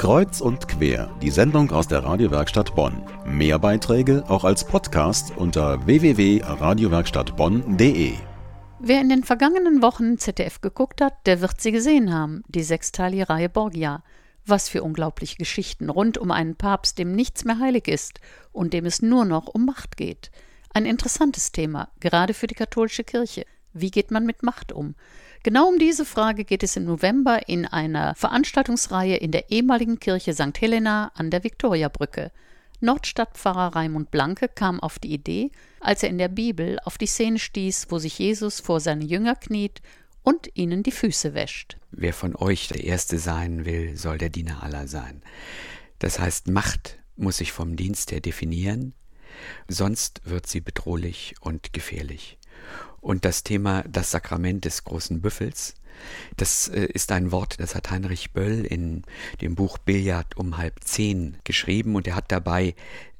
Kreuz und quer, die Sendung aus der Radiowerkstatt Bonn. Mehr Beiträge auch als Podcast unter www.radiowerkstattbonn.de. Wer in den vergangenen Wochen ZDF geguckt hat, der wird sie gesehen haben, die sechsteilige Reihe Borgia. Was für unglaubliche Geschichten rund um einen Papst, dem nichts mehr heilig ist und dem es nur noch um Macht geht. Ein interessantes Thema, gerade für die katholische Kirche. Wie geht man mit Macht um? Genau um diese Frage geht es im November in einer Veranstaltungsreihe in der ehemaligen Kirche St. Helena an der Viktoriabrücke. Nordstadtpfarrer Raimund Blanke kam auf die Idee, als er in der Bibel auf die Szene stieß, wo sich Jesus vor seine Jünger kniet und ihnen die Füße wäscht. Wer von euch der Erste sein will, soll der Diener aller sein. Das heißt, Macht muss sich vom Dienst her definieren, sonst wird sie bedrohlich und gefährlich. Und das Thema das Sakrament des großen Büffels, das äh, ist ein Wort, das hat Heinrich Böll in dem Buch Billard um halb zehn geschrieben und er hat dabei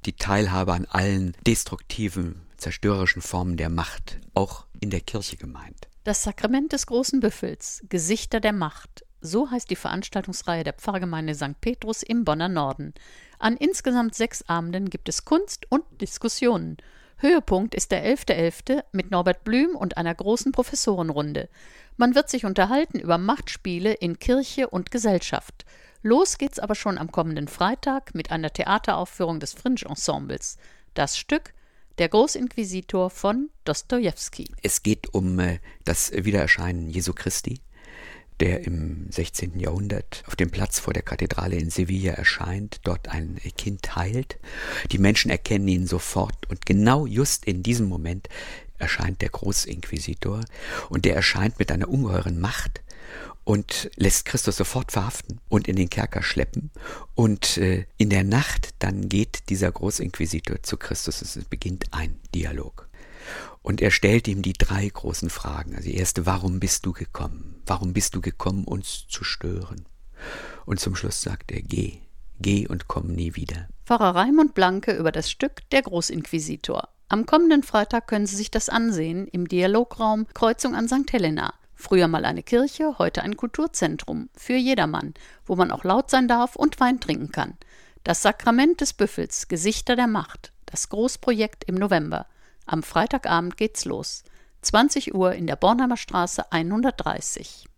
die Teilhabe an allen destruktiven, zerstörerischen Formen der Macht auch in der Kirche gemeint. Das Sakrament des großen Büffels, Gesichter der Macht, so heißt die Veranstaltungsreihe der Pfarrgemeinde St. Petrus im Bonner Norden. An insgesamt sechs Abenden gibt es Kunst und Diskussionen. Höhepunkt ist der 11.11. .11. mit Norbert Blüm und einer großen Professorenrunde. Man wird sich unterhalten über Machtspiele in Kirche und Gesellschaft. Los geht's aber schon am kommenden Freitag mit einer Theateraufführung des Fringe Ensembles. Das Stück Der Großinquisitor von Dostojewski. Es geht um äh, das Wiedererscheinen Jesu Christi der im 16. Jahrhundert auf dem Platz vor der Kathedrale in Sevilla erscheint, dort ein Kind heilt. Die Menschen erkennen ihn sofort und genau just in diesem Moment erscheint der Großinquisitor und der erscheint mit einer ungeheuren Macht und lässt Christus sofort verhaften und in den Kerker schleppen. Und äh, in der Nacht dann geht dieser Großinquisitor zu Christus und es beginnt ein Dialog. Und er stellt ihm die drei großen Fragen. Also die erste, warum bist du gekommen? Warum bist du gekommen, uns zu stören? Und zum Schluss sagt er, geh, geh und komm nie wieder. Pfarrer Raimund Blanke über das Stück Der Großinquisitor. Am kommenden Freitag können Sie sich das ansehen im Dialograum Kreuzung an St. Helena. Früher mal eine Kirche, heute ein Kulturzentrum für jedermann, wo man auch laut sein darf und Wein trinken kann. Das Sakrament des Büffels, Gesichter der Macht, das Großprojekt im November. Am Freitagabend geht's los. 20 Uhr in der Bornheimer Straße 130.